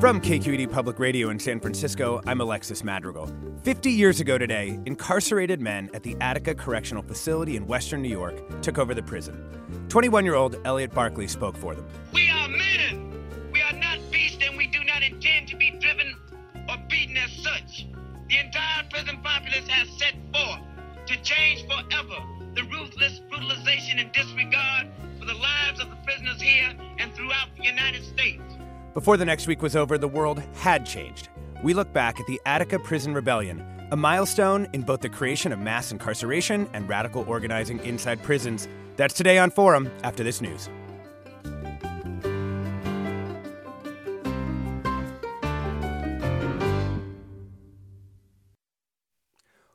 From KQED Public Radio in San Francisco, I'm Alexis Madrigal. 50 years ago today, incarcerated men at the Attica Correctional Facility in Western New York took over the prison. 21 year old Elliot Barkley spoke for them. We are men. We are not beasts, and we do not intend to be driven or beaten as such. The entire prison populace has set forth to change forever the ruthless brutalization and disregard for the lives of the prisoners here and throughout the United States. Before the next week was over, the world had changed. We look back at the Attica Prison Rebellion, a milestone in both the creation of mass incarceration and radical organizing inside prisons. That's today on Forum after this news.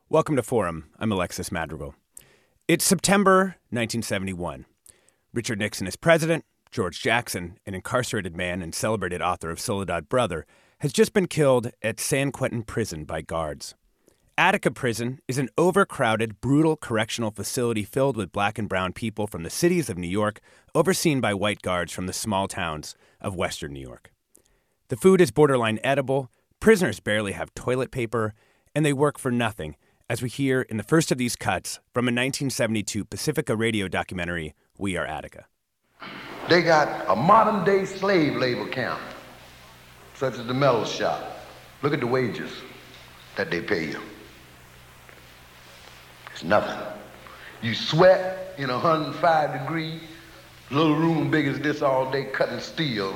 Welcome to Forum. I'm Alexis Madrigal. It's September 1971. Richard Nixon is president. George Jackson, an incarcerated man and celebrated author of Soledad Brother, has just been killed at San Quentin Prison by guards. Attica Prison is an overcrowded, brutal correctional facility filled with black and brown people from the cities of New York, overseen by white guards from the small towns of western New York. The food is borderline edible, prisoners barely have toilet paper, and they work for nothing, as we hear in the first of these cuts from a 1972 Pacifica radio documentary, We Are Attica. They got a modern day slave labor camp, such as the metal shop. Look at the wages that they pay you. It's nothing. You sweat in 105 degree, little room big as this all day cutting steel.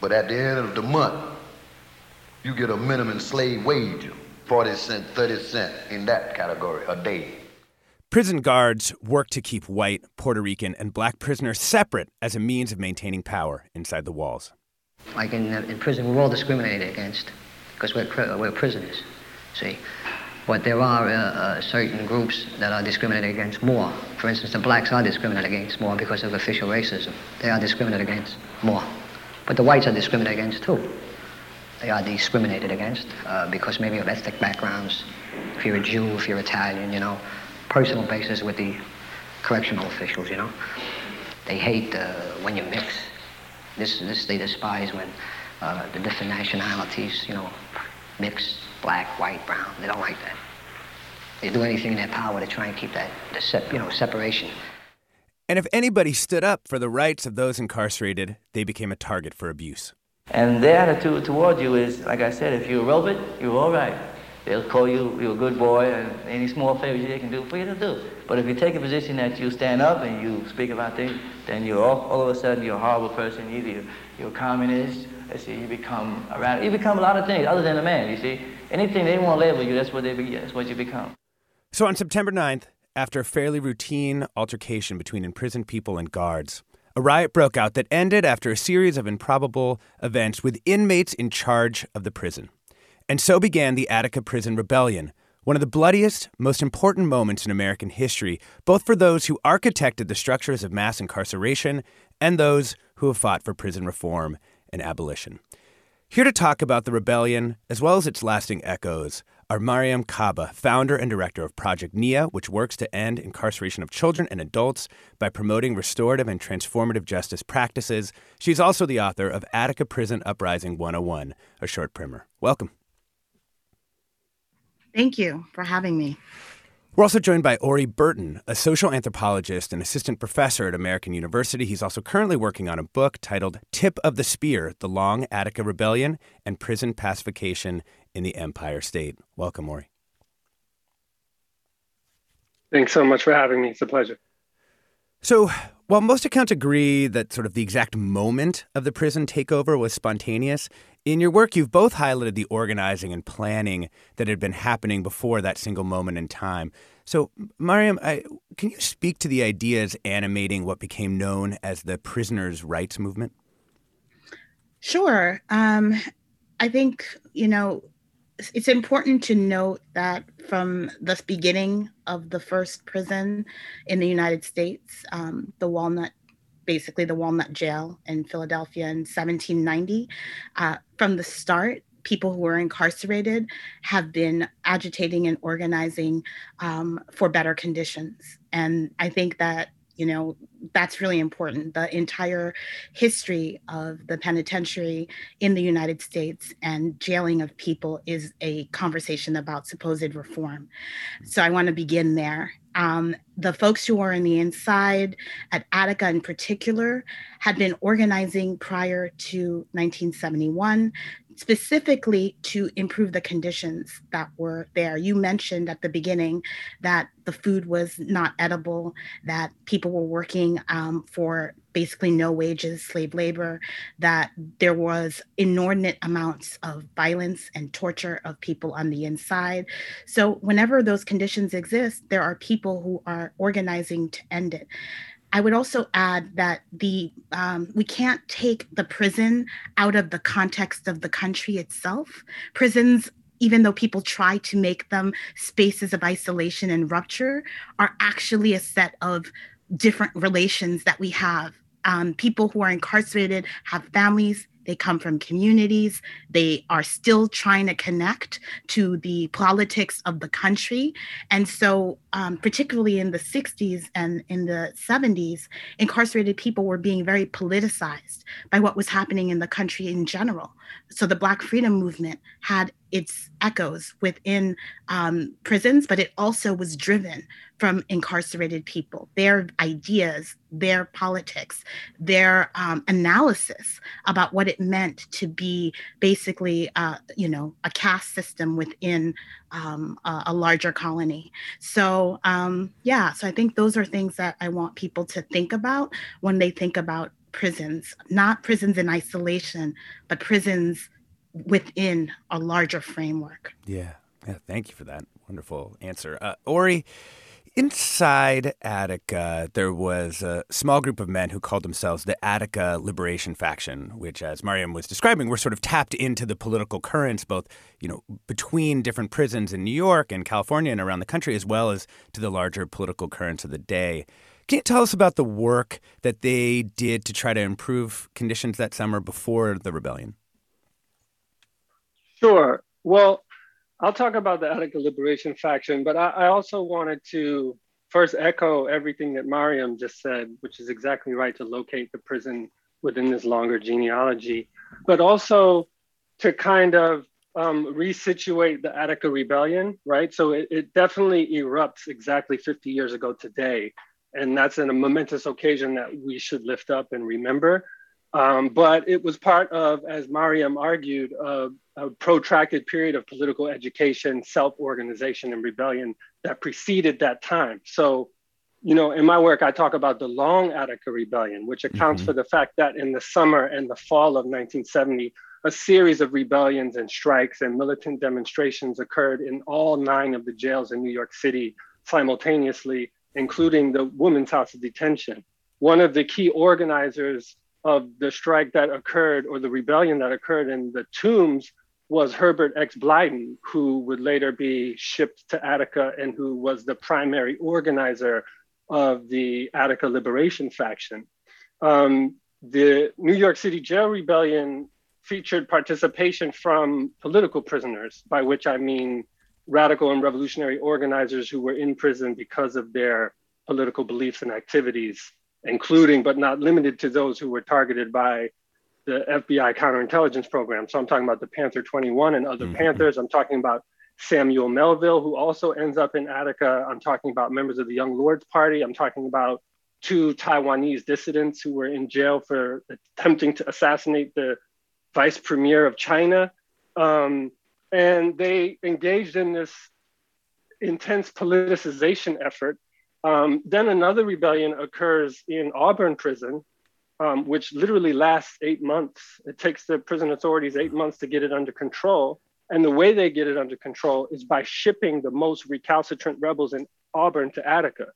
But at the end of the month, you get a minimum slave wage, 40 cent, 30 cent in that category a day. Prison guards work to keep white, Puerto Rican, and black prisoners separate as a means of maintaining power inside the walls. Like in, in prison, we're all discriminated against because we're, we're prisoners, see? But there are uh, uh, certain groups that are discriminated against more. For instance, the blacks are discriminated against more because of official racism. They are discriminated against more. But the whites are discriminated against too. They are discriminated against uh, because maybe of ethnic backgrounds. If you're a Jew, if you're Italian, you know, personal basis with the correctional officials, you know. They hate uh, when you mix. This, this they despise when uh, the different nationalities, you know, mix, black, white, brown. They don't like that. They do anything in their power to try and keep that, the sep- you know, separation. And if anybody stood up for the rights of those incarcerated, they became a target for abuse. And their attitude toward you is, like I said, if you robe it, you're all right. They'll call you, you're a good boy, and any small favors they can do for you to do. But if you take a position that you stand up and you speak about things, then you're all, all of a sudden you're a horrible person. Either you're, you're a communist, let's see, you become a radical. You become a lot of things other than a man, you see. Anything they want to label you, that's what, they be, that's what you become. So on September 9th, after a fairly routine altercation between imprisoned people and guards, a riot broke out that ended after a series of improbable events with inmates in charge of the prison. And so began the Attica Prison Rebellion, one of the bloodiest, most important moments in American history, both for those who architected the structures of mass incarceration and those who have fought for prison reform and abolition. Here to talk about the rebellion, as well as its lasting echoes, are Mariame Kaba, founder and director of Project NIA, which works to end incarceration of children and adults by promoting restorative and transformative justice practices. She's also the author of Attica Prison Uprising 101, a short primer. Welcome. Thank you for having me. We're also joined by Ori Burton, a social anthropologist and assistant professor at American University. He's also currently working on a book titled Tip of the Spear The Long Attica Rebellion and Prison Pacification in the Empire State. Welcome, Ori. Thanks so much for having me. It's a pleasure. So, while most accounts agree that sort of the exact moment of the prison takeover was spontaneous, in your work you've both highlighted the organizing and planning that had been happening before that single moment in time. So, Mariame, I, can you speak to the ideas animating what became known as the prisoners' rights movement? Sure. Um, I think, you know, it's important to note that from the beginning of the first prison in the United States, um, the Walnut, basically the Walnut Jail in Philadelphia in 1790, uh, from the start, people who were incarcerated have been agitating and organizing um, for better conditions. And I think that you know that's really important. The entire history of the penitentiary in the united states and jailing of people is a conversation about supposed reform. So i want to begin there um, the folks who are on the inside at attica in particular had been organizing prior to 1971 specifically to improve the conditions that were there. You mentioned at the beginning that the food was not edible, that people were working um, for basically no wages, slave labor, that there was inordinate amounts of violence and torture of people on the inside. So, whenever those conditions exist, there are people who are organizing to end it. I would also add that the um, we can't take the prison out of the context of the country itself. Prisons, even though people try to make them spaces of isolation and rupture, are actually a set of different relations that we have. Um, people who are incarcerated have families, they come from communities. They are still trying to connect to the politics of the country. And so, um, particularly in the 60s and in the 70s, incarcerated people were being very politicized by what was happening in the country in general. So, the Black freedom movement had its echoes within um, prisons, but it also was driven from incarcerated people, their ideas, their politics, their um, analysis about what it meant to be basically, uh, you know, a caste system within um, a, a, larger colony. So, um, yeah, so I think those are things that I want people to think about when they think about prisons, not prisons in isolation, but prisons within a larger framework. Yeah. Yeah. Thank you for that wonderful answer. Uh, Ori, Inside Attica, there was a small group of men who called themselves the Attica Liberation Faction, which, as Mariame was describing, were sort of tapped into the political currents, both you know between different prisons in New York and California and around the country, as well as to the larger political currents of the day. Can you tell us about the work that they did to try to improve conditions that summer before the rebellion? Sure. Well, I'll talk about the Attica Liberation Faction, but I, I also wanted to first echo everything that Mariame just said, which is exactly right to locate the prison within this longer genealogy, but also to kind of um, resituate the Attica Rebellion, right? So it, it, definitely erupts exactly 50 years ago today. And that's in a momentous occasion that we should lift up and remember. Um, but it was part of, as Mariame argued, uh, a protracted period of political education, self organization, and rebellion that preceded that time. So, you know, in my work, I talk about the Long Attica Rebellion, which accounts mm-hmm. for the fact that in the summer and the fall of 1970, a series of rebellions and strikes and militant demonstrations occurred in all nine of the jails in New York City simultaneously, including the Women's House of Detention. One of the key organizers of the strike that occurred or the rebellion that occurred in the tombs was Herbert X. Blyden, who would later be shipped to Attica and who was the primary organizer of the Attica Liberation Faction. Um, the New York City Jail Rebellion featured participation from political prisoners, by which I mean radical and revolutionary organizers who were in prison because of their political beliefs and activities, including but not limited to those who were targeted by the FBI counterintelligence program. So I'm talking about the Panther 21 and other mm-hmm. Panthers. I'm talking about Samuel Melville, who also ends up in Attica. I'm talking about members of the Young Lords Party. I'm talking about two Taiwanese dissidents who were in jail for attempting to assassinate the vice premier of China. Um, and they engaged in this intense politicization effort. Um, then another rebellion occurs in Auburn prison, um, which literally lasts eight months. It takes the prison authorities eight months to get it under control. And the way they get it under control is by shipping the most recalcitrant rebels in Auburn to Attica,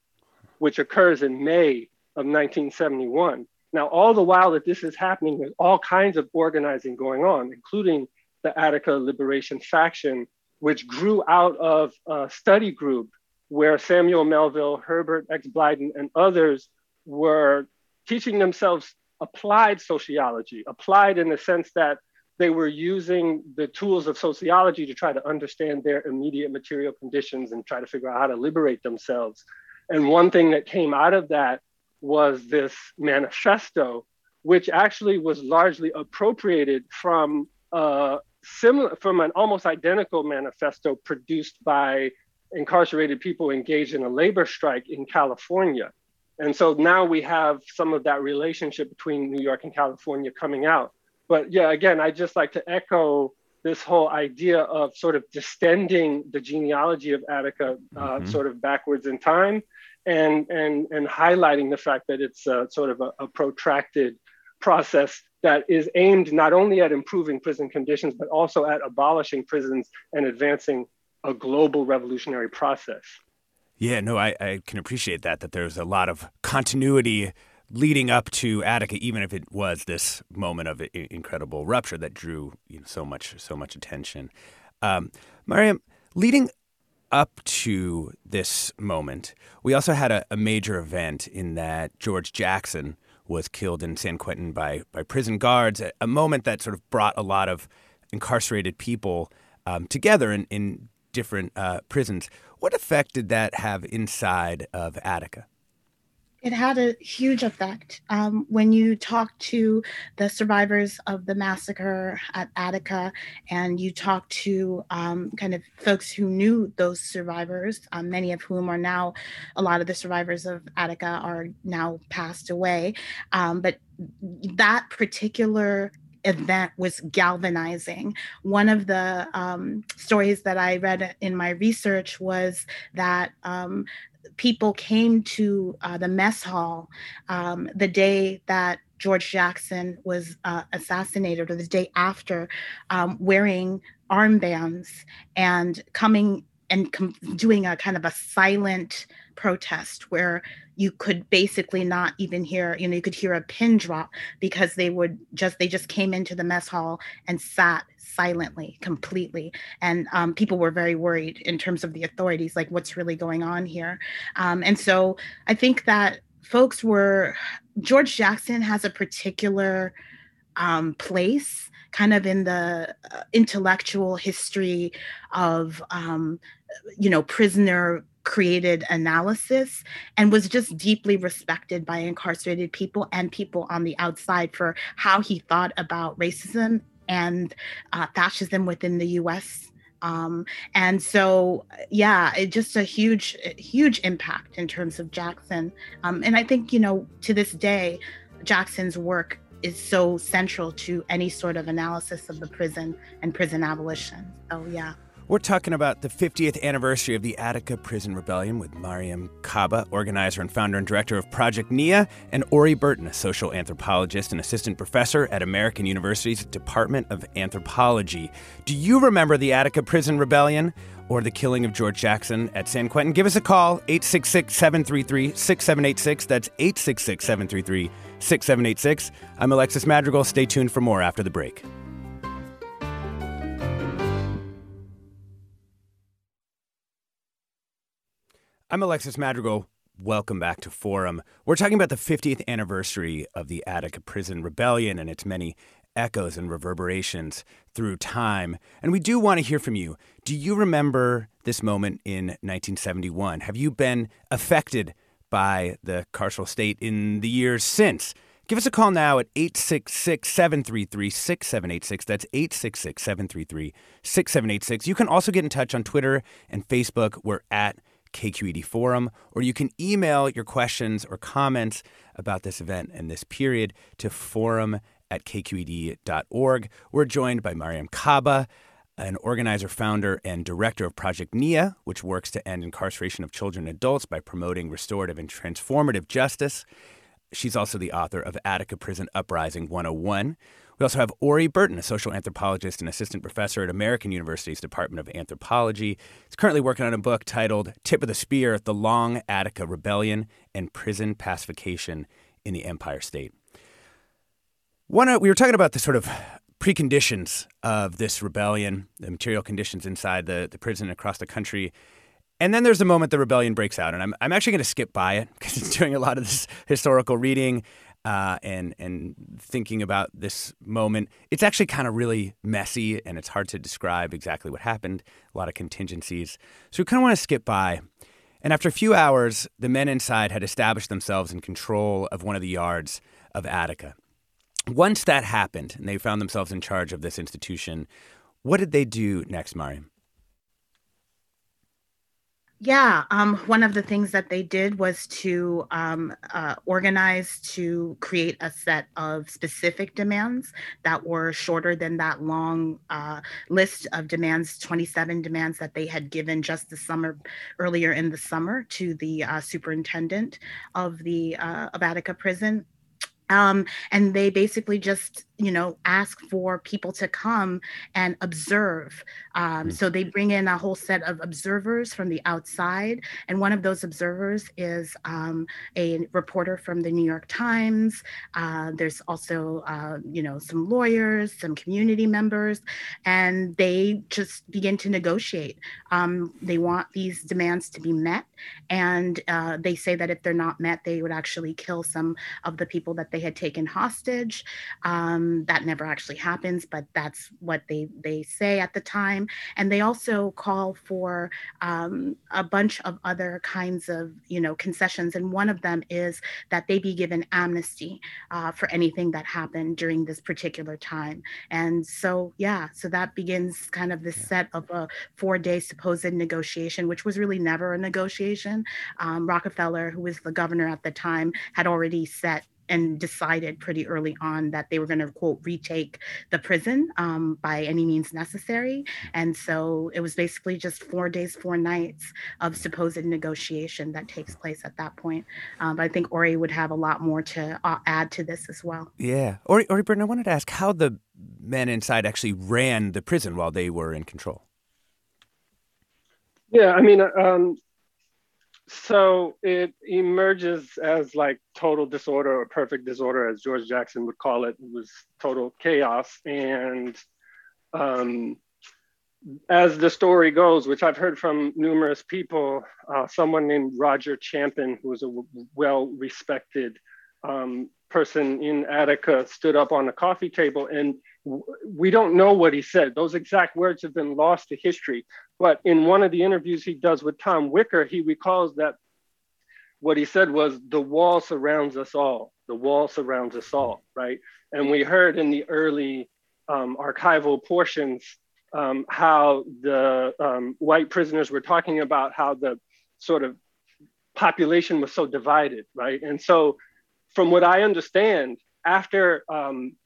which occurs in May of 1971. Now, all the while that this is happening, there's all kinds of organizing going on, including the Attica Liberation Faction, which grew out of a study group where Samuel Melville, Herbert X. Blyden, and others were teaching themselves applied sociology, applied in the sense that they were using the tools of sociology to try to understand their immediate material conditions and try to figure out how to liberate themselves. And one thing that came out of that was this manifesto, which actually was largely appropriated from uh, similar from an almost identical manifesto produced by incarcerated people engaged in a labor strike in California. And so now we have some of that relationship between New York and California coming out. But yeah, again, I just like to echo this whole idea of sort of distending the genealogy of Attica uh, mm-hmm. sort of backwards in time and, and, and highlighting the fact that it's a, sort of a, a protracted process that is aimed not only at improving prison conditions, but also at abolishing prisons and advancing a global revolutionary process. Yeah, no, I, I can appreciate that, that there's a lot of continuity leading up to Attica, even if it was this moment of incredible rupture that drew you know, so much so much attention. Um, Mariame, leading up to this moment, we also had a, a, major event in that George Jackson was killed in San Quentin by by prison guards. A, a moment that sort of brought a lot of incarcerated people um, together in, in different uh, prisons. What effect did that have inside of Attica? It had a huge effect. Um, when you talk to the survivors of the massacre at Attica and you talk to um, kind of folks who knew those survivors, um, many of whom are now, a lot of the survivors of Attica are now passed away. Um, but that particular event was galvanizing. One of the um, stories that I read in my research was that um, people came to uh, the mess hall um, the day that George Jackson was uh, assassinated, or the day after, um, wearing armbands and coming and com- doing a kind of a silent protest where you could basically not even hear you know you could hear a pin drop because they would just they just came into the mess hall and sat silently completely. And um, people were very worried in terms of the authorities like what's really going on here? Um, and so i think that folks were george jackson has a particular um, place kind of in the uh, intellectual history of um, you know prisoner created analysis and was just deeply respected by incarcerated people and people on the outside for how he thought about racism and uh, fascism within the US. Um, and so, yeah, it just a huge, huge impact in terms of Jackson. Um, and I think, you know, to this day, Jackson's work is so central to any sort of analysis of the prison and prison abolition. So, yeah. We're talking about the 50th anniversary of the Attica Prison Rebellion with Mariame Kaba, organizer and founder and director of Project NIA, and Ori Burton, a social anthropologist and assistant professor at American University's Department of Anthropology. Do you remember the Attica Prison Rebellion? or the killing of George Jackson at San Quentin, give us a call, 866 733 6786. That's 866 733 6786. I'm Alexis Madrigal. Stay tuned for more after the break. I'm Alexis Madrigal. Welcome back to Forum. We're talking about the 50th anniversary of the Attica Prison Rebellion and its many echoes and reverberations through time. And we do want to hear from you. Do you remember this moment in 1971? Have you been affected by the carceral state in the years since? Give us a call now at 866 733 6786. That's 866 733 6786. You can also get in touch on Twitter and Facebook. We're at KQED Forum, or you can email your questions or comments about this event and this period to forum at kqed.org. We're joined by Mariame Kaba, an organizer, founder, and director of Project NIA, which works to end incarceration of children and adults by promoting restorative and transformative justice. She's also the author of Attica Prison Uprising 101. We also have Ori Burton, a social anthropologist and assistant professor at American University's Department of Anthropology. He's currently working on a book titled Tip of the Spear The Long Attica Rebellion and Prison Pacification in the Empire State. One, uh, we were talking about the sort of preconditions of this rebellion, the material conditions inside the, the prison across the country. And then there's the moment the rebellion breaks out. And I'm, I'm actually going to skip by it because it's doing a lot of this historical reading uh, and, and thinking about this moment. It's actually kind of really messy and it's hard to describe exactly what happened, a lot of contingencies. So we kind of want to skip by. And after a few hours, the men inside had established themselves in control of one of the yards of Attica. Once that happened and they found themselves in charge of this institution, what did they do next, Mariame? Yeah, um, one of the things that they did was to um, uh, organize to create a set of specific demands that were shorter than that long uh, list of demands, 27 demands that they had given just the summer, earlier in the summer, to the uh, superintendent of the uh, of Attica prison. Um, and they basically just you know ask for people to come and observe um, mm. so they bring in a whole set of observers from the outside and one of those observers is um, a reporter from the new york times uh, there's also uh, you know some lawyers some community members and they just begin to negotiate um, they want these demands to be met and uh, they say that if they're not met they would actually kill some of the people that they had taken hostage um, um, that never actually happens, but that's what they they say at the time. And they also call for um, a bunch of other kinds of you know concessions, and one of them is that they be given amnesty uh, for anything that happened during this particular time. And so yeah, so that begins kind of this set of a four-day supposed negotiation, which was really never a negotiation. Um, Rockefeller, who was the governor at the time, had already set and decided pretty early on that they were going to quote retake the prison um, by any means necessary. And so it was basically just four days four nights of supposed negotiation that takes place at that point. Um, but i think ori would have a lot more to uh, add to this as well. Yeah. Ori, ori burton i wanted to ask how the men inside actually ran the prison while they were in control. Yeah i mean um, so it emerges as like total disorder or perfect disorder, as George Jackson would call it. It was total chaos. And um, as the story goes, which I've heard from numerous people, uh, someone named Roger Champen, who was a well respected um, person in Attica, stood up on a coffee table and we don't know what he said. Those exact words have been lost to history. But in one of the interviews he does with Tom Wicker, he recalls that what he said was, the wall surrounds us all. The wall surrounds us all, right? And we heard in the early um, archival portions um, how the um, white prisoners were talking about how the sort of population was so divided, right? And so, from what I understand, after um,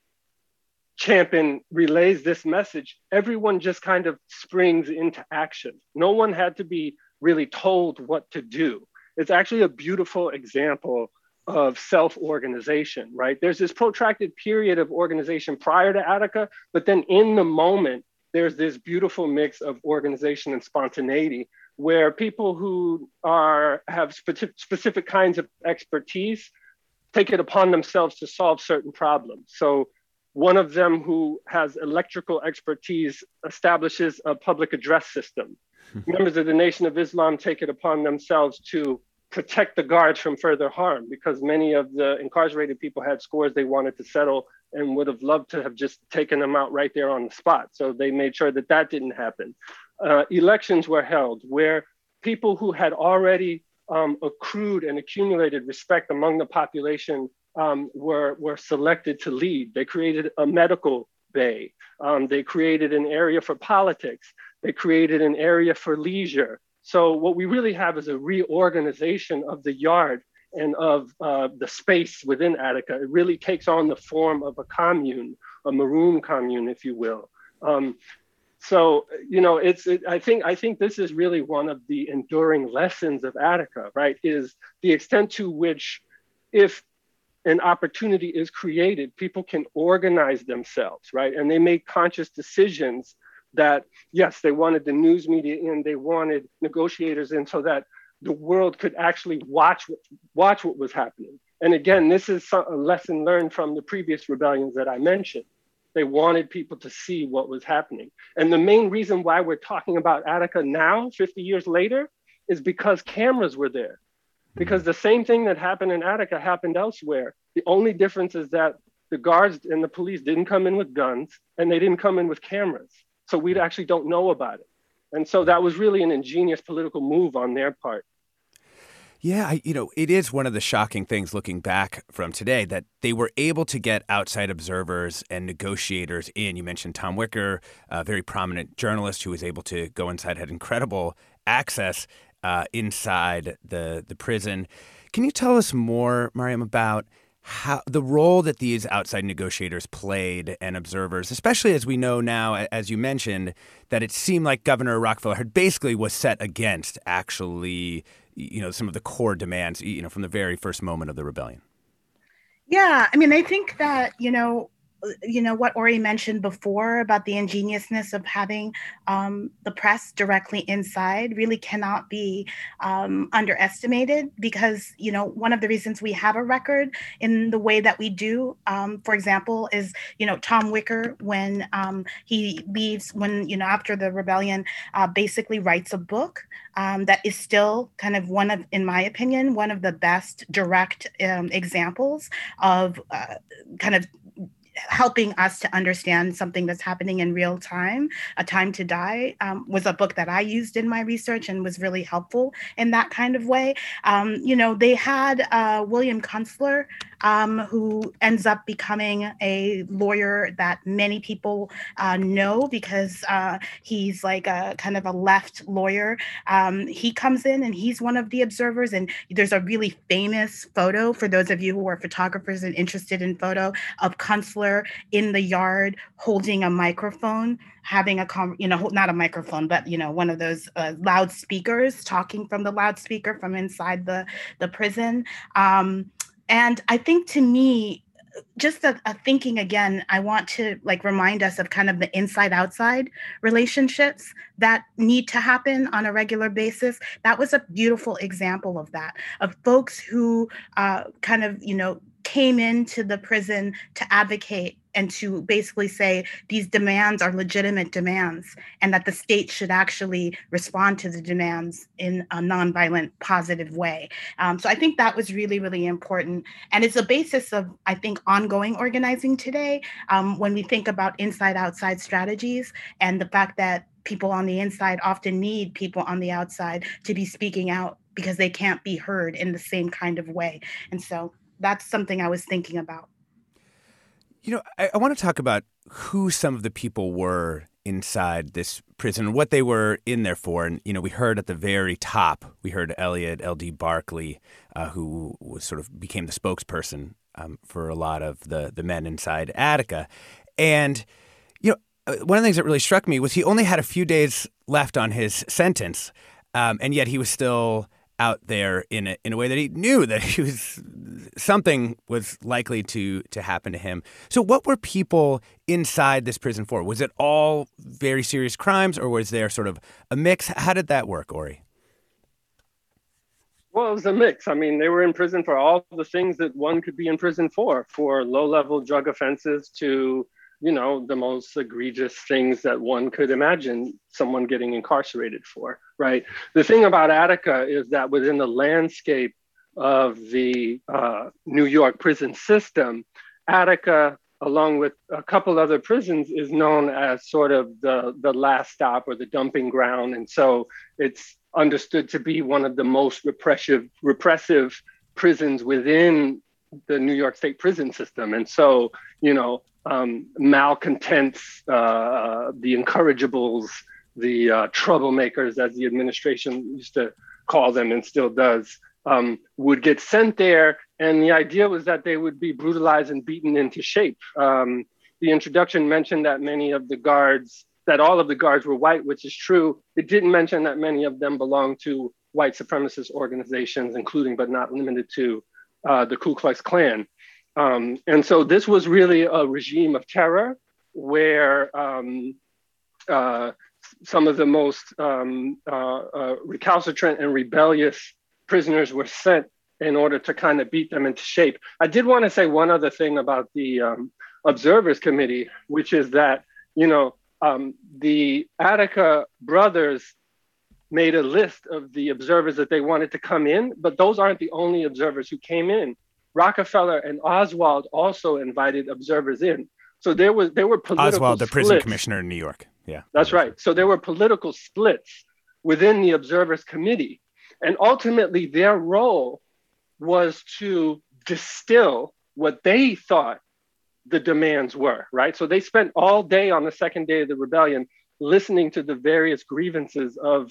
Champen relays this message, everyone just kind of springs into action. No one had to be really told what to do. It's actually a beautiful example of self organization, right? There's this protracted period of organization prior to Attica, but then in the moment, there's this beautiful mix of organization and spontaneity where people who are have spe- specific kinds of expertise take it upon themselves to solve certain problems. So one of them who has electrical expertise establishes a public address system. members of the Nation of Islam take it upon themselves to protect the guards from further harm because many of the incarcerated people had scores they wanted to settle and would have loved to have just taken them out right there on the spot. So they made sure that that didn't happen. Uh, elections were held where people who had already um, accrued and accumulated respect among the population um, were, were selected to lead. They created a medical bay. Um, they created an area for politics. They created an area for leisure. So what we really have is a reorganization of the yard and of uh, the space within Attica. It really takes on the form of a commune, a maroon commune, if you will. Um, so you know, it's. It, I think I think this is really one of the enduring lessons of Attica, right? Is the extent to which, if an opportunity is created, people can organize themselves, right? And they make conscious decisions that, yes, they wanted the news media in, they wanted negotiators in so that the world could actually watch, watch what was happening. And again, this is a lesson learned from the previous rebellions that I mentioned. They wanted people to see what was happening. And the main reason why we're talking about Attica now, 50 years later, is because cameras were there because the same thing that happened in Attica happened elsewhere. The only difference is that the guards and the police didn't come in with guns and they didn't come in with cameras. So we actually don't know about it. And so that was really an ingenious political move on their part. Yeah, I, you know, it is one of the shocking things looking back from today that they were able to get outside observers and negotiators in. You mentioned Tom Wicker, a very prominent journalist who was able to go inside, had incredible access uh, inside the the prison. Can you tell us more, Mariame, about how the role that these outside negotiators played and observers, especially as we know now, as you mentioned, that it seemed like Governor Rockefeller had basically was set against actually, you know, some of the core demands, you know, from the very first moment of the rebellion. Yeah, I mean, I think that you know you know what Ori mentioned before about the ingeniousness of having um, the press directly inside really cannot be um, underestimated because you know one of the reasons we have a record in the way that we do, um, for example, is you know Tom Wicker when um, he leaves when you know after the rebellion, uh, basically writes a book um, that is still kind of one of, in my opinion, one of the best direct um, examples of uh, kind of helping us to understand something that's happening in real time. A Time to Die um, was a book that I used in my research and was really helpful in that kind of way. Um, you know, they had uh, William Kunstler, um, who ends up becoming a lawyer that many people uh, know because uh, he's like a kind of a left lawyer. Um, he comes in and he's one of the observers, and there's a really famous photo for those of you who are photographers and interested in photo of Kunstler in the yard holding a microphone having a com you know not a microphone but you know one of those uh, loudspeakers talking from the loudspeaker from inside the the prison um, and I think to me, just a, a, thinking again, I want to like remind us of kind of the inside outside relationships that need to happen on a regular basis. That was a beautiful example of that, of folks who uh, kind of, you know, came into the prison to advocate and to basically say these demands are legitimate demands and that the state should actually respond to the demands in a nonviolent positive way. Um, so i think that was really really important. And it's a basis of i think ongoing organizing today um, when we think about inside outside strategies and the fact that people on the inside often need people on the outside to be speaking out because they can't be heard in the same kind of way. And so that's something i was thinking about you know, I, I want to talk about who some of the people were inside this prison, what they were in there for. And, you know, we heard at the very top, we heard Elliot L.D. Barkley, uh, who was sort of became the spokesperson um, for a lot of the, the men inside Attica. And, you know, uh, one of the things that really struck me was he only had a few days left on his sentence, um, and yet he was still out there in a, in a way that he knew that he was something was likely to to happen to him. So what were people inside this prison for? Was it all very serious crimes or was there sort of a mix? How did that work, Ori? Well, it was a mix. I mean, they were in prison for all the things that one could be in prison for, for low level drug offenses to you know, the most egregious things that one could imagine someone getting incarcerated for, right? The thing about Attica is that within the landscape of the uh, New York prison system, Attica, along with a couple other prisons, is known as sort of the, the last stop or the dumping ground. And so it's understood to be one of the most repressive, repressive prisons within the New York State prison system. And so, you know, um, malcontents, uh, the incorrigibles, the uh, troublemakers, as the administration used to call them and still does, um, would get sent there. And the idea was that they would be brutalized and beaten into shape. Um, the introduction mentioned that many of the guards, that all of the guards were white, which is true. It didn't mention that many of them belonged to white supremacist organizations, including but not limited to uh, the Ku Klux Klan. Um, and so this was really a regime of terror where um, uh, some of the most um, uh, uh, recalcitrant and rebellious prisoners were sent in order to kind of beat them into shape. I did want to say one other thing about the um, Observers Committee, which is that, you know, um, the Attica brothers made a list of the observers that they wanted to come in, but those aren't the only observers who came in. Rockefeller and Oswald also invited observers in. So there was there were political Oswald, the splits. prison commissioner in New York. Yeah, That's right. So there were political splits within the observers committee. And ultimately their role was to distill what they thought the demands were, right? So they spent all day on the second day of the rebellion listening to the various grievances of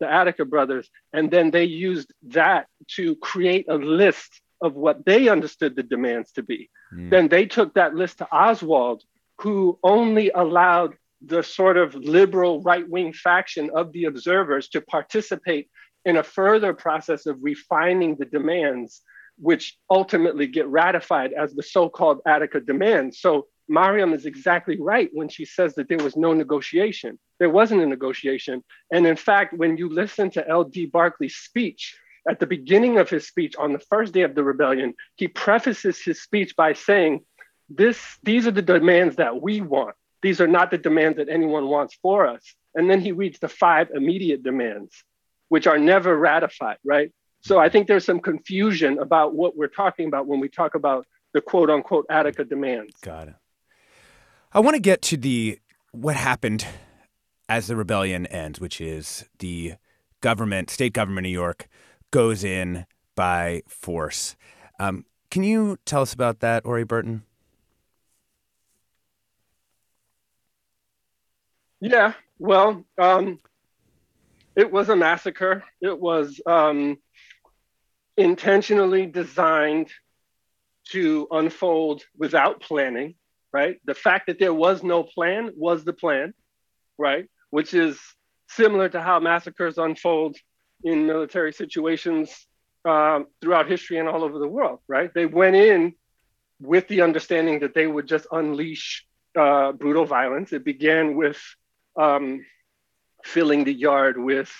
the Attica brothers. And then they used that to create a list of what they understood the demands to be. Mm. Then they took that list to Oswald, who only allowed the sort of liberal right wing faction of the observers to participate in a further process of refining the demands, which ultimately get ratified as the so called Attica demands. So Mariame is exactly right when she says that there was no negotiation. There wasn't a negotiation. And in fact, when you listen to L.D. Barkley's speech, at the beginning of his speech on the first day of the rebellion, he prefaces his speech by saying, this, These are the demands that we want. These are not the demands that anyone wants for us. And then he reads the five immediate demands, which are never ratified, right? So I think there's some confusion about what we're talking about when we talk about the quote unquote Attica demands. Got it. I want to get to the what happened as the rebellion ends, which is the government, state government of New York, goes in by force. Um, can you tell us about that, Ori Burton? Yeah, well, um, it was a massacre. It was um, intentionally designed to unfold without planning, right? The fact that there was no plan was the plan, right? Which is similar to how massacres unfold in military situations um, throughout history and all over the world, right? They went in with the understanding that they would just unleash uh, brutal violence. It began with um, filling the yard with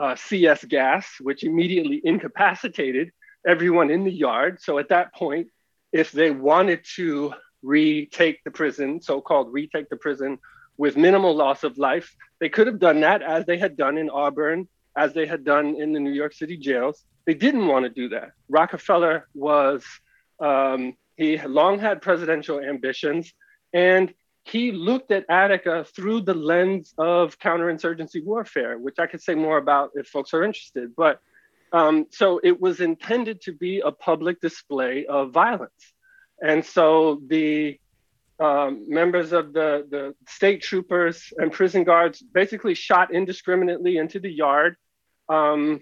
uh, CS gas, which immediately incapacitated everyone in the yard. So at that point, if they wanted to retake the prison, so called retake the prison with minimal loss of life, they could have done that as they had done in Auburn, as they had done in the New York City jails. They didn't want to do that. Rockefeller was, um, he long had presidential ambitions, and he looked at Attica through the lens of counterinsurgency warfare, which I could say more about if folks are interested. But um, so it was intended to be a public display of violence. And so the um, members of the, the state troopers and prison guards basically shot indiscriminately into the yard, um,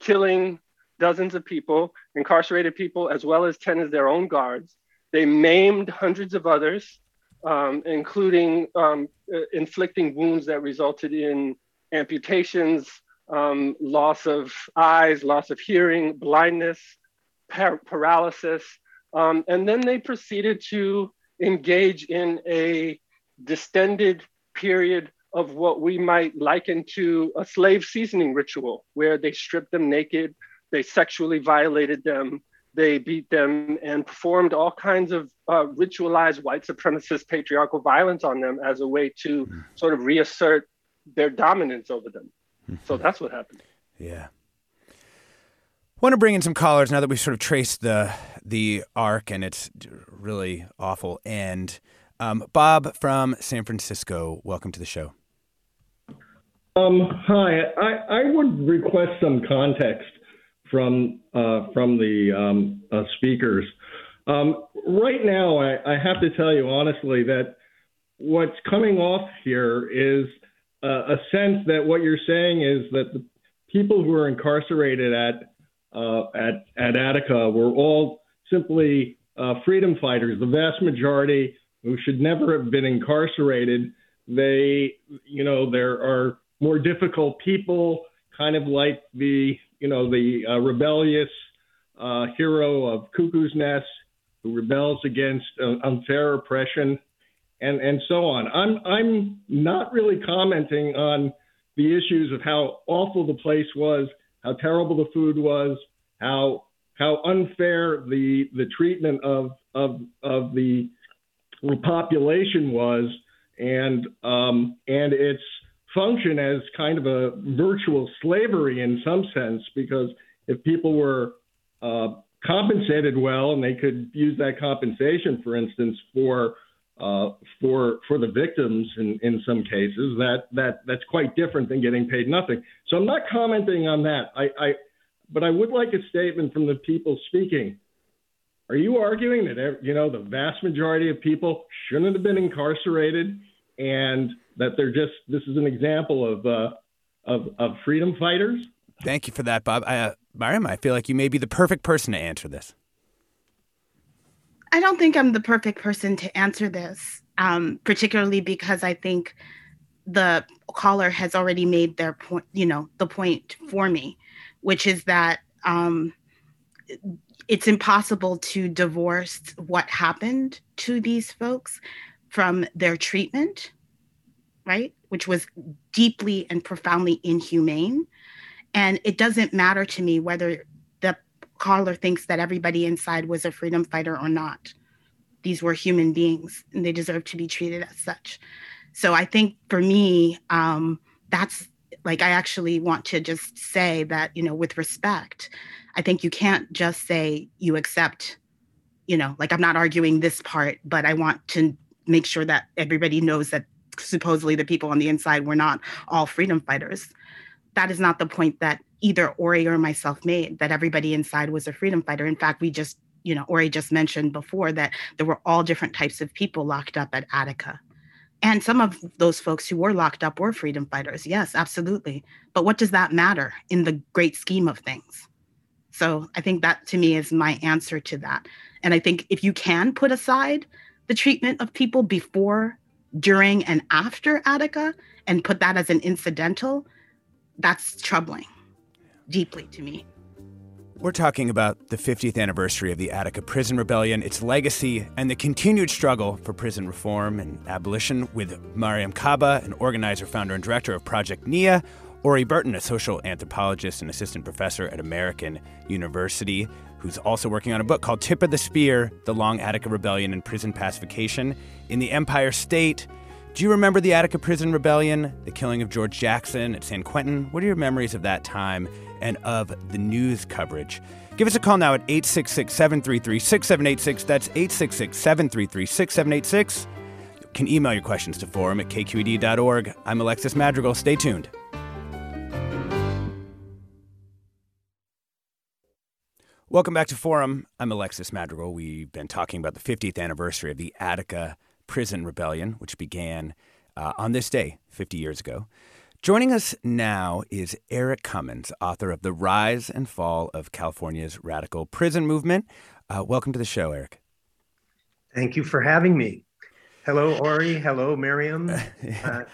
killing dozens of people, incarcerated people, as well as 10 of their own guards. They maimed hundreds of others um, including um, uh, inflicting wounds that resulted in amputations, um, loss of eyes, loss of hearing, blindness, par- paralysis. Um, and then they proceeded to engage in a distended period of what we might liken to a slave seasoning ritual, where they stripped them naked, they sexually violated them, they beat them and performed all kinds of uh, ritualized white supremacist patriarchal violence on them as a way to mm. sort of reassert their dominance over them. Mm-hmm. So that's what happened. Yeah. I Want to bring in some callers now that we've sort of traced the the arc and it's really awful end. Um, Bob from San Francisco, welcome to the show. Um, hi, I, I would request some context from uh, from the um, uh, speakers. Um, right now, I, I, have to tell you honestly that what's coming off here is uh, a sense that what you're saying is that the people who are incarcerated at uh, at at Attica were all simply uh, freedom fighters. The vast majority who should never have been incarcerated. They, you know, there are more difficult people, kind of like the you know, the uh, rebellious uh, hero of Cuckoo's Nest who rebels against uh, unfair oppression, and and so on. I'm I'm not really commenting on the issues of how awful the place was, how terrible the food was, how how unfair the the treatment of of of the population was, and um, and its function as kind of a virtual slavery in some sense, because if people were uh, compensated well and they could use that compensation, for instance, for uh, for for the victims in, in some cases, that that that's quite different than getting paid nothing. So I'm not commenting on that. I, I but I would like a statement from the people speaking. Are you arguing that you know the vast majority of people shouldn't have been incarcerated and that they're just this is an example of uh, of, of freedom fighters. Thank you for that, Bob. I, uh, Mariame, I feel like you may be the perfect person to answer this. I don't think I'm the perfect person to answer this, um, particularly because I think the caller has already made their point. You know, the point for me, which is that um, it's impossible to divorce what happened to these folks from their treatment, right? Which was deeply and profoundly inhumane. And it doesn't matter to me whether the caller thinks that everybody inside was a freedom fighter or not. These were human beings and they deserve to be treated as such. So I think for me, um, that's like I actually want to just say that, you know, with respect, I think you can't just say you accept, you know, like I'm not arguing this part, but I want to make sure that everybody knows that supposedly the people on the inside were not all freedom fighters. That is not the point that either Ori or myself made, that everybody inside was a freedom fighter. In fact, we just, you know, Ori just mentioned before that there were all different types of people locked up at Attica. And some of those folks who were locked up were freedom fighters. Yes, absolutely. But what does that matter in the great scheme of things? So I think that to me is my answer to that. And I think if you can put aside the treatment of people before, during, and after Attica and put that as an incidental, that's troubling deeply to me. We're talking about the 50th anniversary of the Attica Prison Rebellion, its legacy, and the continued struggle for prison reform and abolition with Mariame Kaba, an organizer, founder, and director of Project NIA, Ori Burton, a social anthropologist and assistant professor at American University, who's also working on a book called Tip of the Spear The Long Attica Rebellion and Prison Pacification in the Empire State. Do you remember the Attica Prison Rebellion, the killing of George Jackson at San Quentin? What are your memories of that time and of the news coverage? Give us a call now at 866 733 6786. That's 866 733 6786. You can email your questions to forum at kqed.org. I'm Alexis Madrigal. Stay tuned. Welcome back to Forum. I'm Alexis Madrigal. We've been talking about the 50th anniversary of the Attica Prison Rebellion, which began uh, on this day 50 years ago. Joining us now is Eric Cummins, author of The Rise and Fall of California's Radical Prison Movement. Uh, welcome to the show, Eric. Thank you for having me. Hello, Ori. Hello, Miriam. Uh,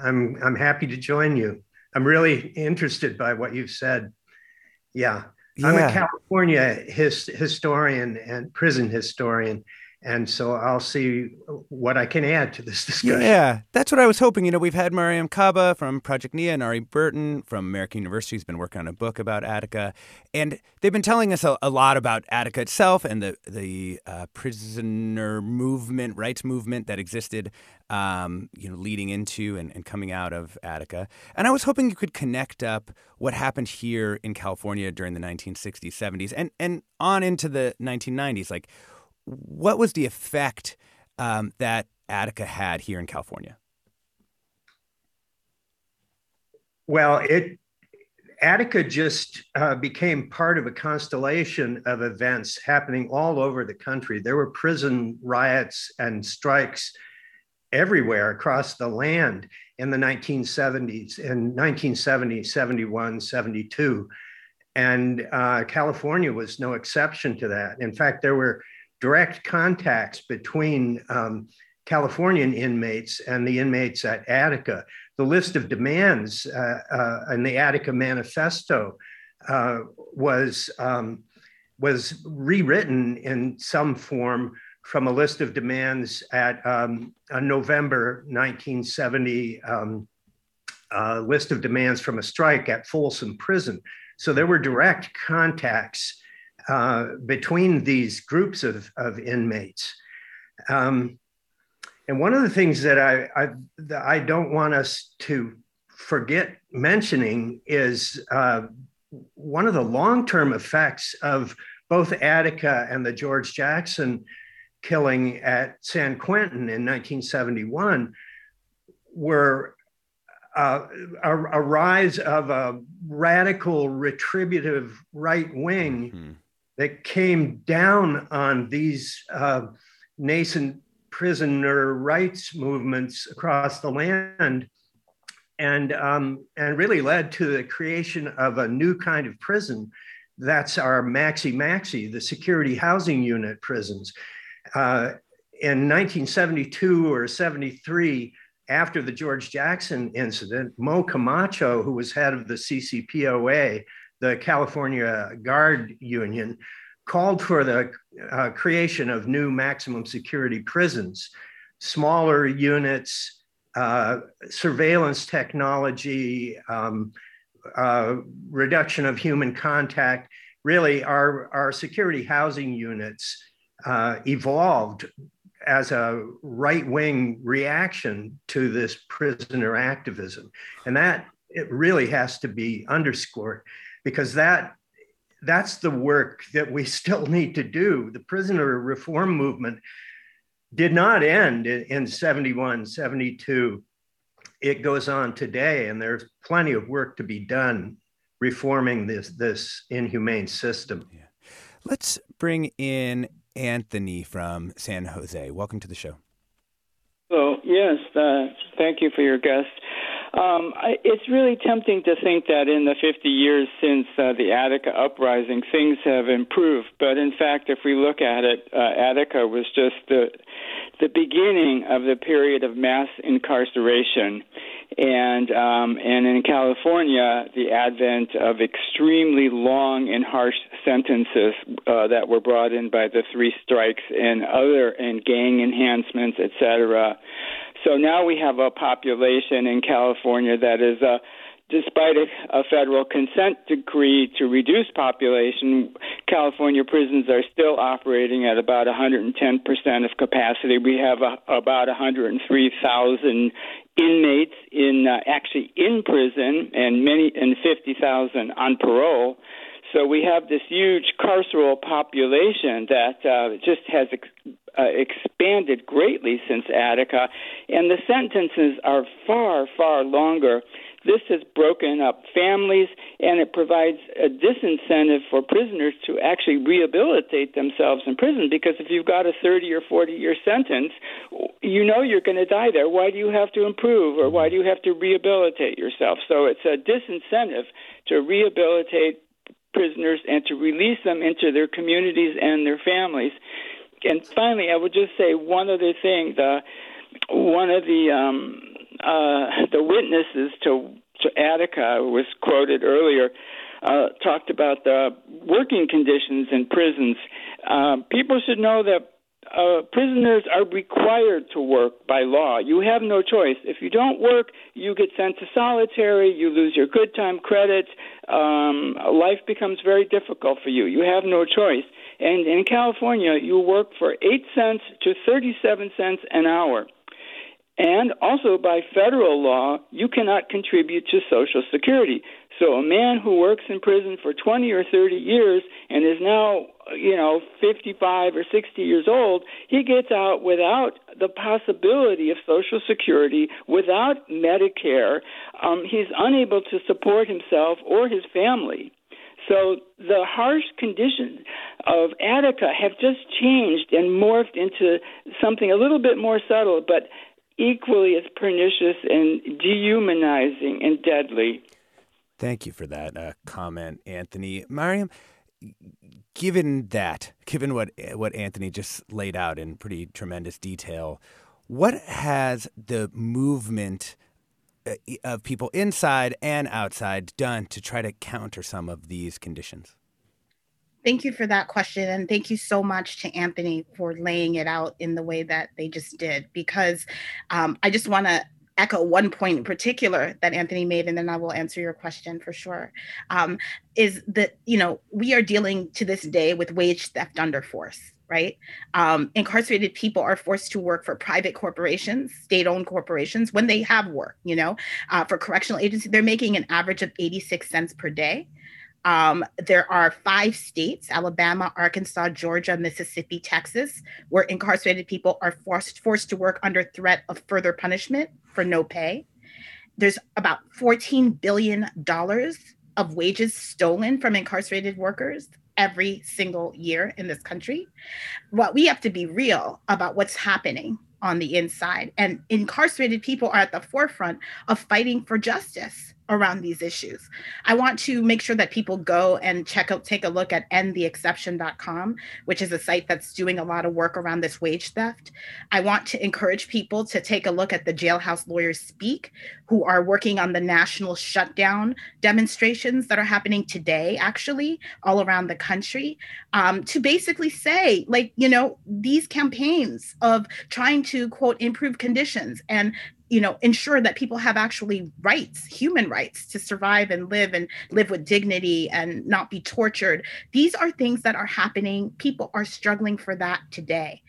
I'm I'm happy to join you. I'm really interested by what you've said. Yeah, yeah. I'm a California his, historian and prison historian, And so I'll see what I can add to this discussion. Yeah, that's what I was hoping. You know, we've had Mariame Kaba from Project Nia and Ari Burton from American University who's been working on a book about Attica. And they've been telling us a, a lot about Attica itself and the, the uh, prisoner movement, rights movement that existed, um, you know, leading into and, and coming out of Attica. And I was hoping you could connect up what happened here in California during the 1960s, 70s, and, and on into the 1990s. Like, what was the effect um, that Attica had here in California? Well, it Attica just uh, became part of a constellation of events happening all over the country. There were prison riots and strikes everywhere across the land in the 1970s, in 1970, 71, 72. And uh, California was no exception to that. In fact, there were direct contacts between um, Californian inmates and the inmates at Attica. The list of demands uh, uh, in the Attica Manifesto uh, was, um, was rewritten in some form from a list of demands at um, a November 1970 um, uh, list of demands from a strike at Folsom Prison. So there were direct contacts uh, between these groups of, of inmates. Um, and one of the things that I, I, that I don't want us to forget mentioning is uh, one of the long term effects of both Attica and the George Jackson killing at San Quentin in 1971 were uh, a, a, rise of a radical retributive right wing mm-hmm that came down on these uh, nascent prisoner rights movements across the land and, um, and really led to the creation of a new kind of prison. That's our Maxi Maxi, the security housing unit prisons. Uh, in 1972 or 73, after the George Jackson incident, Mo Camacho, who was head of the CCPOA, the California Guard Union, called for the uh, creation of new maximum security prisons, smaller units, uh, surveillance technology, um, uh, reduction of human contact. Really, our, our security housing units uh, evolved as a right wing reaction to this prisoner activism. And that it really has to be underscored because that that's the work that we still need to do. The prisoner reform movement did not end in 71, 72. It goes on today, and there's plenty of work to be done reforming this, this inhumane system. Yeah. Let's bring in Anthony from San Jose. Welcome to the show. So, yes, uh, thank you for your guest. Um, it's really tempting to think that in the 50 years since uh, the Attica uprising, things have improved. But in fact, if we look at it, uh, Attica was just the the beginning of the period of mass incarceration, and um, and in California, the advent of extremely long and harsh sentences uh, that were brought in by the three strikes and other and gang enhancements, etc. So now we have a population in California that is, uh, despite a, a federal consent decree to reduce population, California prisons are still operating at about 110% of capacity. We have a, about 103,000 inmates in uh, actually in prison and many and 50,000 on parole. So we have this huge carceral population that uh, just has ex- uh, expanded greatly since Attica, and the sentences are far, far longer. This has broken up families, and it provides a disincentive for prisoners to actually rehabilitate themselves in prison. Because if you've got a 30 or 40 year sentence, you know you're going to die there. Why do you have to improve, or why do you have to rehabilitate yourself? So it's a disincentive to rehabilitate prisoners and to release them into their communities and their families. And finally, I would just say one other thing. The one of the um, uh, the witnesses to, to Attica was quoted earlier. Uh, talked about the working conditions in prisons. Uh, people should know that uh, prisoners are required to work by law. You have no choice. If you don't work, you get sent to solitary, you lose your good time credits, um, life becomes very difficult for you. You have no choice. And in California, you work for 8 cents to 37 cents an hour. And also by federal law, you cannot contribute to Social Security. So a man who works in prison for 20 or 30 years and is now, you know, 55 or 60 years old, he gets out without the possibility of Social Security, without Medicare. Um, he's unable to support himself or his family. So the harsh conditions of Attica have just changed and morphed into something a little bit more subtle, but equally as pernicious and dehumanizing and deadly. Thank you for that uh, comment, Anthony. Mariame, given that, given what what Anthony just laid out in pretty tremendous detail, what has the movement uh, of people inside and outside done to try to counter some of these conditions? Thank you for that question. And thank you so much to Anthony for laying it out in the way that they just did, because um, I just want to echo one point in particular that Anthony made, and then I will answer your question for sure. Um, is that, you know, we are dealing to this day with wage theft under force right? Um, incarcerated people are forced to work for private corporations, state-owned corporations, when they have work. You know, uh, for correctional agencies, they're making an average of 86 cents per day. Um, there are five states Alabama, Arkansas, Georgia, Mississippi, Texas where incarcerated people are forced, forced to work under threat of further punishment for no pay. There's about $14 billion of wages stolen from incarcerated workers every single year in this country. What we have to be real about what's happening on the inside. And incarcerated people are at the forefront of fighting for justice around these issues. I want to make sure that people go and check out, take a look at endtheexception.com, which is a site that's doing a lot of work around this wage theft. I want to encourage people to take a look at the Jailhouse Lawyers Speak, who are working on the national shutdown demonstrations that are happening today, actually, all around the country, um, to basically say, like, you know, these campaigns of trying to, quote, improve conditions and you know ensure that people have actually rights human rights to survive and live and live with dignity and not be tortured. These are things that are happening. People are struggling for that today.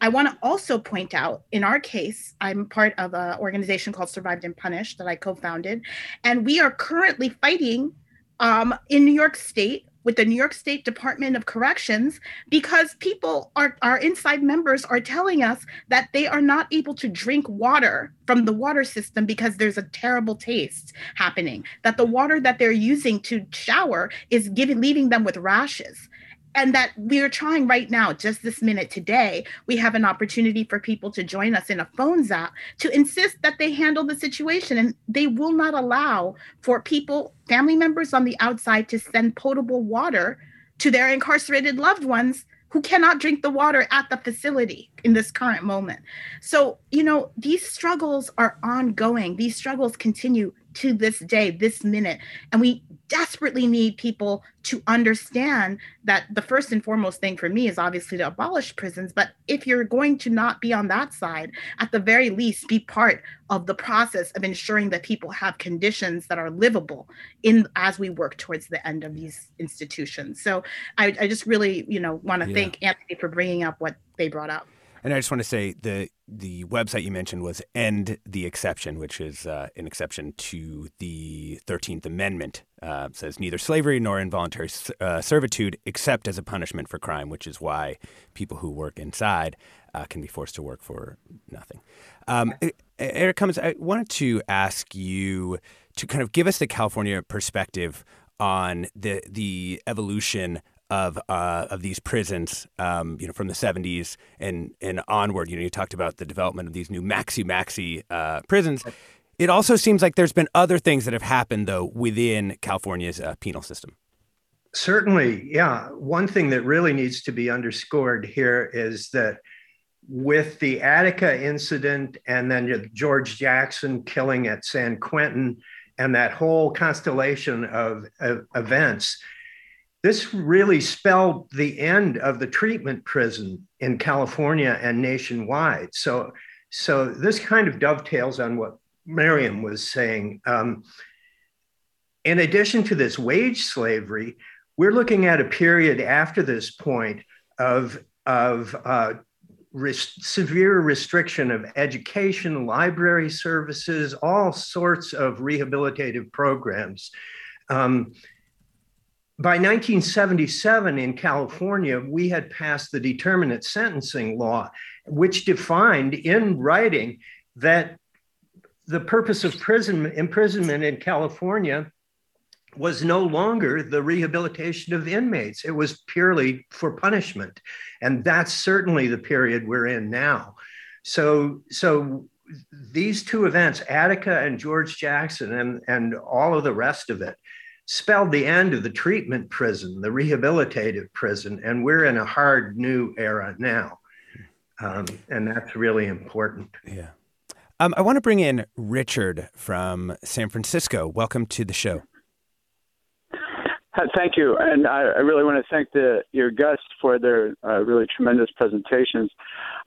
I want to also point out in our case i'm part of an organization called survived and punished that i co-founded and we are currently fighting um, in new york state with the New York State Department of Corrections because people are our inside members are telling us that they are not able to drink water from the water system because there's a terrible taste happening that the water that they're using to shower is giving leaving them with rashes and that we are trying right now, just this minute today, we have an opportunity for people to join us in a phone zap to insist that they handle the situation. And they will not allow for people, family members on the outside, to send potable water to their incarcerated loved ones who cannot drink the water at the facility in this current moment. So, you know, these struggles are ongoing. These struggles continue to this day, this minute. And we desperately need people to understand that the first and foremost thing for me is obviously to abolish prisons. But if you're going to not be on that side, at the very least, be part of the process of ensuring that people have conditions that are livable in as we work towards the end of these institutions. So I, I just really, you know, want to yeah. thank Anthony for bringing up what they brought up. And I just want to say the the website you mentioned was End the Exception, which is uh, an exception to the Thirteenth Amendment. Uh, says neither slavery nor involuntary uh, servitude, except as a punishment for crime, which is why people who work inside uh, can be forced to work for nothing. Um, Eric Cummins, I wanted to ask you to kind of give us the California perspective on the the evolution of uh, of these prisons, um, you know, from the 70s and and onward. You know, you talked about the development of these new maxi maxi uh, prisons. It also seems like there's been other things that have happened though within California's uh, penal system. Certainly, yeah. One thing that really needs to be underscored here is that with the Attica incident and then George Jackson killing at San Quentin and that whole constellation of, of events, this really spelled the end of the treatment prison in California and nationwide. So, so this kind of dovetails on what Miriam was saying. Um, in addition to this wage slavery, we're looking at a period after this point of, of uh, res- severe restriction of education, library services, all sorts of rehabilitative programs. Um, by 1977 in California, we had passed the determinate sentencing law, which defined in writing that the purpose of prison imprisonment in California was no longer the rehabilitation of inmates. It was purely for punishment. And that's certainly the period we're in now. So, so these two events, Attica and George Jackson, and, and all of the rest of it, spelled the end of the treatment prison, the rehabilitative prison. And we're in a hard new era now. Um, and that's really important. Yeah. Um, I want to bring in Richard from San Francisco. Welcome to the show. Thank you, and I, I really want to thank the, your guests for their uh, really tremendous presentations.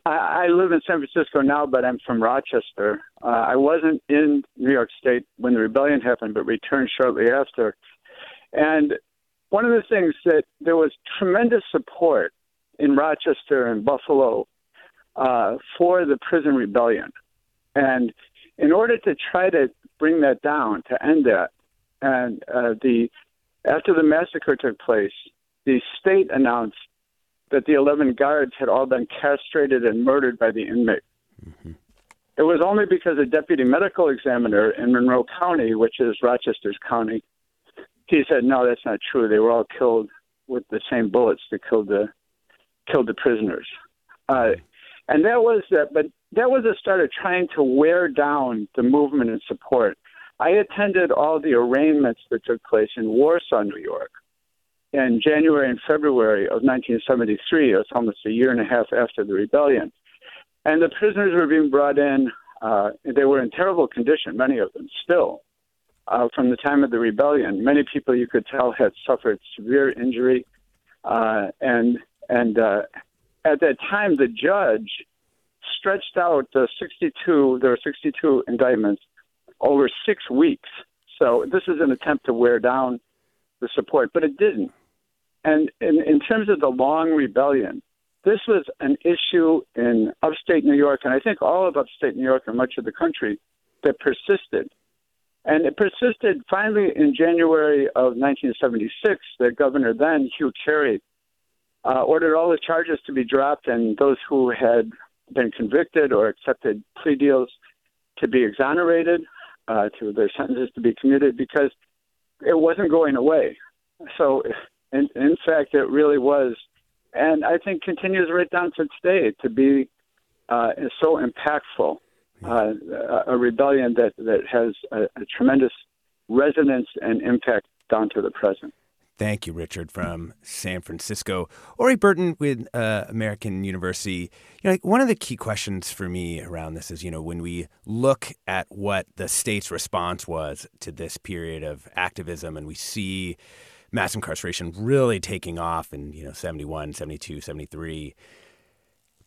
I, I, live in San Francisco now, but I'm from Rochester. Uh, I wasn't in New York State when the rebellion happened, but returned shortly after. And one of the things that there was tremendous support in Rochester and Buffalo uh, for the prison rebellion, and in order to try to bring that down, to end that, and uh, the after the massacre took place, the state announced that the 11 guards had all been castrated and murdered by the inmate. Mm-hmm. It was only because a deputy medical examiner in Monroe County, which is Rochester's county, he said, "No, that's not true. They were all killed with the same bullets that killed the killed the prisoners." Uh, and that was that, but that was a start of trying to wear down the movement and support. I attended all the arraignments that took place in Warsaw, New York, in January and February of 1973. It was almost a year and a half after the rebellion. And the prisoners were being brought in. Uh, they were in terrible condition, many of them still, uh, from the time of the rebellion. Many people you could tell had suffered severe injury. Uh, and and uh, at that time, the judge stretched out the 62, there were 62 indictments over six weeks. So this is an attempt to wear down the support, but it didn't. And in, in terms of the long rebellion, this was an issue in upstate New York, and I think all of upstate New York and much of the country that persisted. And it persisted finally in January of 1976. The governor then, Hugh Carey, uh, ordered all the charges to be dropped, and those who had been convicted or accepted plea deals to be exonerated uh, to their sentences to be commuted because it wasn't going away. So, in, in fact, it really was, and I think continues right down to today to be uh, so impactful. Uh, a rebellion that, that has a, a tremendous resonance and impact down to the present. Thank you, Richard, from San Francisco. Ori Burton with uh, American University. You know, one of the key questions for me around this is, you know, when we look at what the state's response was to this period of activism and we see mass incarceration really taking off in, you know, 71, 72, 73.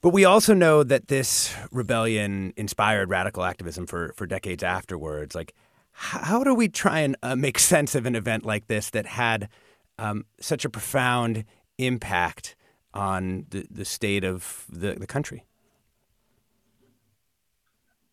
But we also know that this rebellion inspired radical activism for, for decades afterwards. Like, how do we try and uh, make sense of an event like this that had – um, such a profound impact on the, the state of the, the country?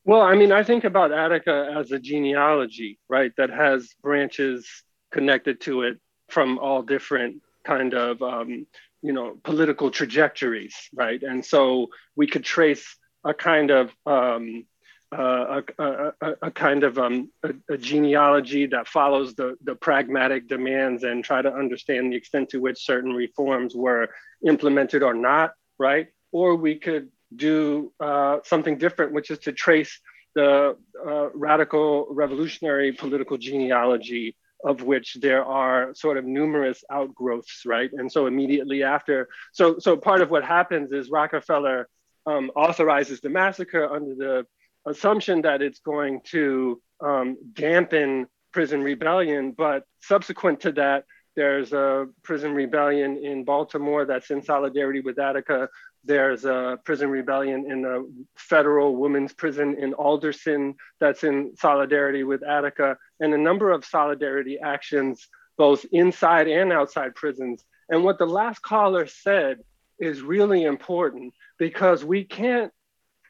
Well, I mean, I think about Attica as a genealogy, right, that has branches connected to it from all different kind of, um, you know, political trajectories, right? And so we could trace a kind of um, uh, a, a, a, kind of um, a, a, genealogy that follows the, the pragmatic demands and try to understand the extent to which certain reforms were implemented or not, right? Or we could do uh, something different, which is to trace the uh, radical revolutionary political genealogy of which there are sort of numerous outgrowths, right? And so immediately after, so so part of what happens is Rockefeller um, authorizes the massacre under the assumption that it's going to um, dampen prison rebellion, but subsequent to that, There's a prison rebellion in Baltimore that's in solidarity with Attica. There's a prison rebellion in a federal women's prison in Alderson that's in solidarity with Attica, and a number of solidarity actions, both inside and outside prisons. And what the last caller said is really important because we can't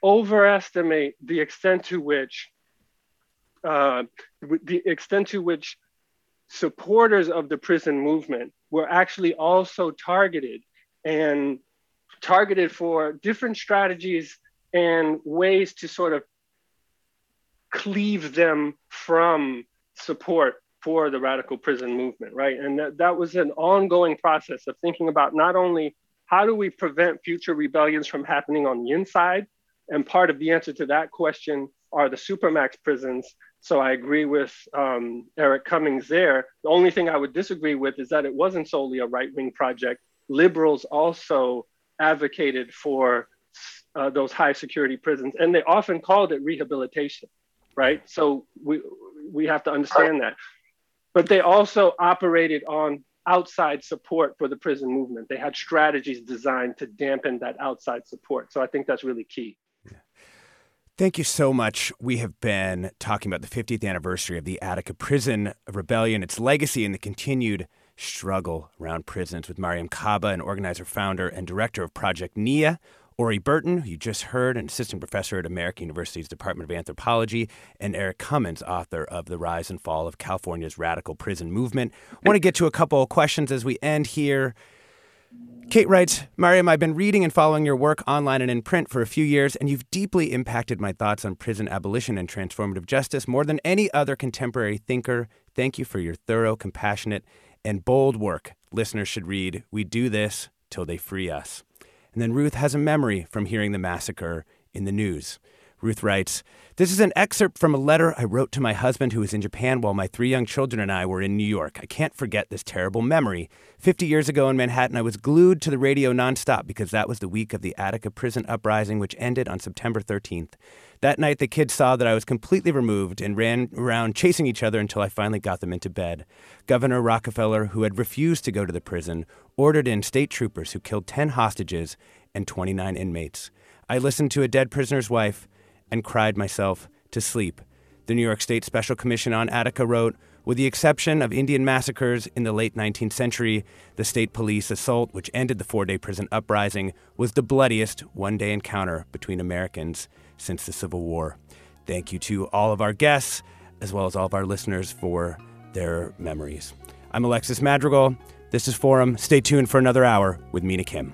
overestimate the extent to which uh, the extent to which supporters of the prison movement were actually also targeted and targeted for different strategies and ways to sort of cleave them from support for the radical prison movement, right? And that, that was an ongoing process of thinking about not only how do we prevent future rebellions from happening on the inside, and part of the answer to that question are the supermax prisons. So I agree with um, Eric Cummins there. The only thing I would disagree with is that it wasn't solely a right wing project. Liberals also advocated for uh, those high security prisons, and they often called it rehabilitation, right? So we we have to understand that. But they also operated on outside support for the prison movement. They had strategies designed to dampen that outside support. So I think that's really key. Thank you so much. We have been talking about the 50th anniversary of the Attica Prison Rebellion, its legacy, and the continued struggle around prisons with Mariame Kaba, an organizer, founder, and director of Project NIA. Ori Burton, who you just heard, an assistant professor at American University's Department of Anthropology, and Eric Cummins, author of The Rise and Fall of California's Radical Prison Movement. I want to get to a couple of questions as we end here. Kate writes, Mariame, I've been reading and following your work online and in print for a few years, and you've deeply impacted my thoughts on prison abolition and transformative justice more than any other contemporary thinker. Thank you for your thorough, compassionate, and bold work. Listeners should read We Do This Till They Free Us. And then Ruth has a memory from hearing the massacre in the news. Ruth writes, This is an excerpt from a letter I wrote to my husband who was in Japan while my three young children and I were in New York. I can't forget this terrible memory. 50 years ago in Manhattan, I was glued to the radio nonstop because that was the week of the Attica prison uprising, which ended on September 13th. That night, the kids saw that I was completely removed and ran around chasing each other until I finally got them into bed. Governor Rockefeller, who had refused to go to the prison, ordered in state troopers who killed 10 hostages and 29 inmates. I listened to a dead prisoner's wife and cried myself to sleep. The New York State Special Commission on Attica wrote, with the exception of Indian massacres in the late 19th century, the state police assault, which ended the four day prison uprising, was the bloodiest one day encounter between Americans since the Civil War. Thank you to all of our guests, as well as all of our listeners, for their memories. I'm Alexis Madrigal. This is Forum. Stay tuned for another hour with Mina Kim.